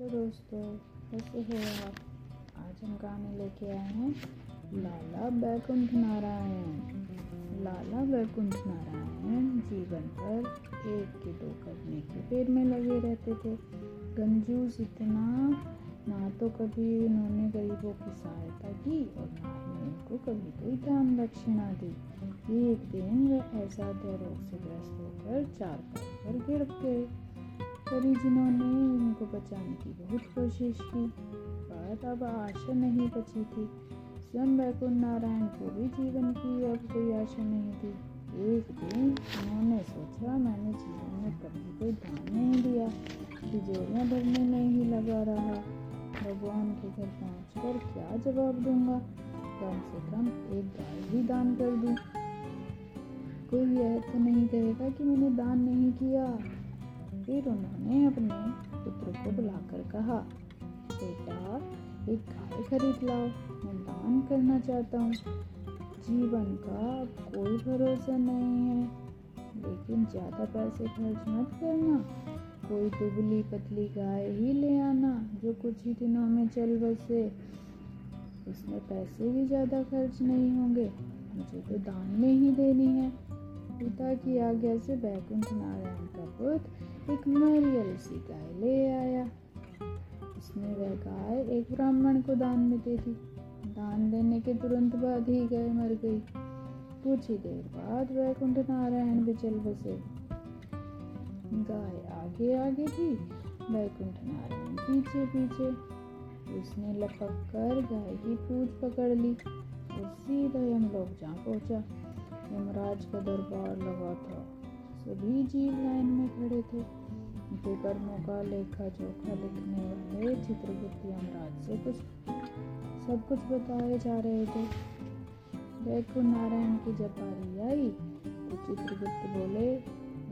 Hello दोस्तों, कैसे हो आप? आज हम गाने लेके आए हैं लाला बैकुंठ नारायण। लाला बैकुंठ नारायण जीवन पर एक के दो करने के पेड़ में लगे रहते थे। गंजूस इतना ना तो कभी उन्होंने गरीबों की सहायता की और ना ही उनको कभी कोई दान दक्षिणा दी। एक दिन वह ऐसा रोग से ग्रस्त होकर चार पर गिर गए। परिजनों जिन्होंने उनको बचाने की बहुत कोशिश की। पर अब आशा नहीं बची थी। स्वयं बैकुंठ नारायण को भी जीवन की अब कोई आशा नहीं थी। एक दिन उन्होंने सोचा, मैंने जीवन में कभी कोई दान नहीं दिया। तिजोरियाँ भरने में ही लगा रहा। भगवान के घर पहुँच कर क्या जवाब दूँगा? कम से कम एक गाय भी दान कर दूँ। कोई यह तो नहीं कहेगा कि मैंने दान नहीं किया। फिर उन्होंने अपने पुत्र को बुलाकर कहा, बेटा, एक गाय खरीद लाओ, मैं दान करना चाहता हूँ। जीवन का कोई भरोसा नहीं है, लेकिन ज़्यादा पैसे खर्च मत करना। कोई दुबली पतली गाय ही ले आना, जो कुछ ही दिनों में चल बसे। उसमें पैसे भी ज़्यादा खर्च नहीं होंगे, मुझे तो दान में ही देनी है। पिता की आज्ञा से बैकुंठ नारायण का पुत्र एक नारियल सी गाय ले आया। उसने वह गाय एक ब्राह्मण को दान में दे दी। दान देने के तुरंत बाद ही गाय मर गई। कुछ ही देर बाद वैकुंठ नारायण भी चल बसे। गाय आगे आगे थी, वैकुंठ नारायण पीछे पीछे। उसने लपक कर गाय की पूछ पकड़ ली और सीधा यमलोक जा पहुँचा। यमराज का दरबार लगा था। सभी जीव लाइन में खड़े थे। उनके कर्मों का लेखा जोखा लिखने वाले चित्रगुप्त यमराज से कुछ, सब कुछ बताए जा रहे थे। वैकुंठ नारायण की जब बारी आई तो चित्रगुप्त बोले,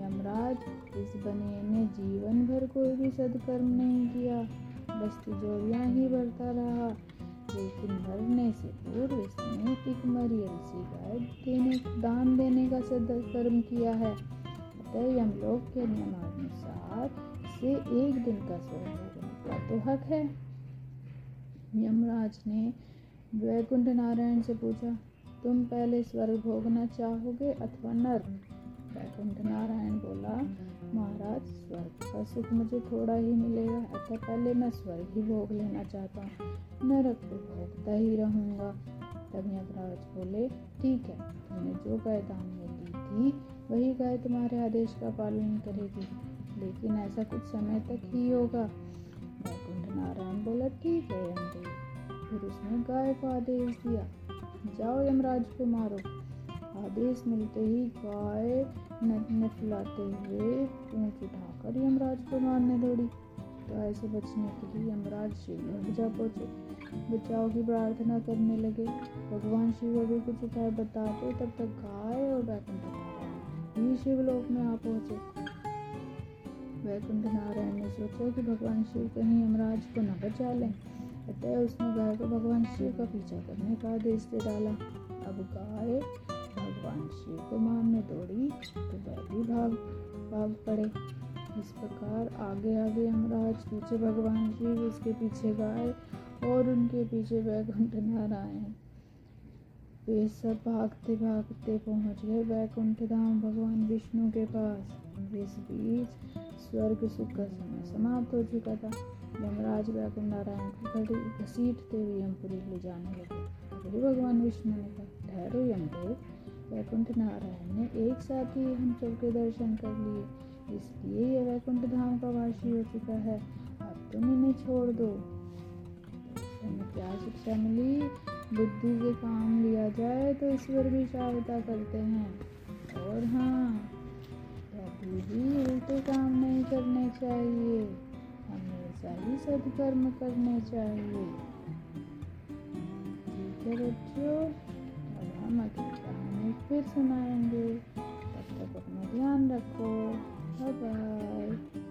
यमराज, इस बनिए ने जीवन भर कोई भी सदकर्म नहीं किया। बस तिजोरियाँ ही बढ़ता रहा, लेकिन मरने से पूर्व इसने एक मरियल सी गाय देने, दान देने का सदकर्म किया है। अतः यमलोक के नियमानुसार से एक दिन का स्वर्ग का तो हक है। यमराज ने वैकुंठ नारायण से पूछा, तुम पहले स्वर्ग भोगना चाहोगे अथवा नर्क वैकुंठ नारायण बोला, महाराज, स्वर्ग का सुख मुझे थोड़ा ही मिलेगा, अतः पहले मैं स्वर्ग ही भोग लेना चाहता हूँ। नरक तो भोगता ही रहूँगा। तब यमराज बोले, ठीक है, तुमने जो दान में दी थी वही गाय तुम्हारे आदेश का पालन करेगी। लेकिन ऐसा कुछ समय तक ही होगा। वैकुंठ नारायण बोला, ठीक है यमदेव फिर उसने गाय को आदेश दिया, जाओ यमराज को मारो। आदेश मिलते ही गाय फुलाते हुए पूछ उठाकर यमराज को मारने दौड़ी। गाय से बचने के लिए यमराज शिवलोक जा पहुँचे। बचाव की प्रार्थना करने लगे। भगवान शिव अभी कुछ उपाय बताते, तब तक गाय ही शिवलोक में आ पहुँचे। वैकुंठ नारायण ने सोचा कि भगवान शिव कहीं यमराज को न बचा लें। अतः उसने गाय को भगवान शिव का पीछा करने का आदेश दे डाला। अब गाय भगवान शिव को मारने दौड़ी तो वह भी भाग भाग पड़े। इस प्रकार आगे आगे यमराज, पीछे भगवान शिव, उसके पीछे गाय और उनके पीछे वैकुंठ नारायण। वे सब भागते भागते पहुँच गए वैकुंठ धाम भगवान विष्णु के पास इस बीच स्वर्ग सुख का समय समाप्त हो चुका था यमराज वैकुंठ नारायण को घड़ी घसीटते हुए यमपुरी ले जाने लगे अगले भगवान विष्णु ने कहा ठहरो यमदेव वैकुंठ नारायण ने एक साथ ही हम सबके दर्शन कर लिए इसलिए यह वैकुंठ धाम का वासी हो चुका है अब तुम इन्हें छोड़ दो हमें क्या शिक्षा मिली बुद्धि से काम लिया जाए तो ईश्वर भी सहायता करते हैं। और हाँ कभी भी उल्टे काम नहीं करने चाहिए, हमेशा ही सदकर्म करने चाहिए। ठीक है बच्चों, अब हम अगली कहानी फिर सुनाएँगे। तब तक अपना ध्यान रखो। Bye bye